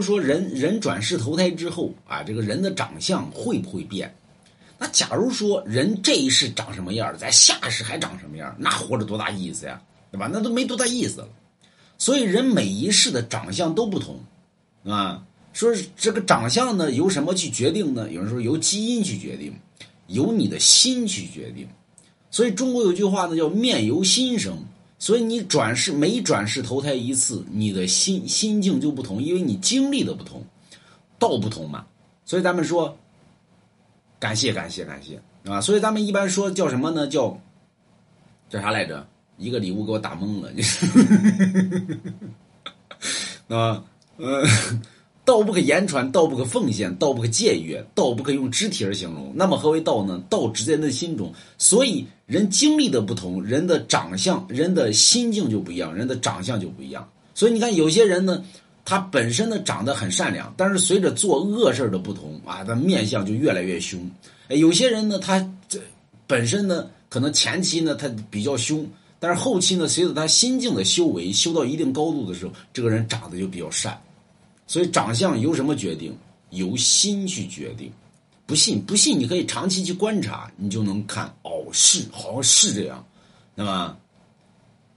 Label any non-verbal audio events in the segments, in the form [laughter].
说人人转世投胎之后啊，这个人的长相会不会变？那假如说人这一世长什么样，在下世还长什么样，那活着多大意思呀？对吧？那都没多大意思了。所以人每一世的长相都不同，啊，说这个长相呢由什么去决定呢？有人说由基因去决定，由你的心去决定。所以中国有句话呢叫“面由心生”，所以你转世每转世投胎一次，你的心心境就不同，因为你经历的不同，道不同嘛。所以咱们说，感谢感谢感谢啊！所以咱们一般说叫什么呢？叫叫啥来着？一个礼物给我打懵了，你 [laughs] 啊，呃，道不可言传，道不可奉献，道不可僭越，道不可用肢体而形容。那么何为道呢？道只在内心中。所以人经历的不同，人的长相、人的心境就不一样，人的长相就不一样。所以你看，有些人呢，他本身呢长得很善良，但是随着做恶事的不同啊，他面相就越来越凶。有些人呢，他这本身呢，可能前期呢他比较凶。但是后期呢，随着他心境的修为修到一定高度的时候，这个人长得就比较善。所以长相由什么决定？由心去决定。不信，不信，你可以长期去观察，你就能看哦，是，好像是这样，那么，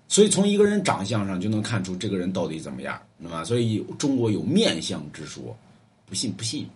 所以从一个人长相上就能看出这个人到底怎么样，那么，所以中国有面相之说，不信，不信。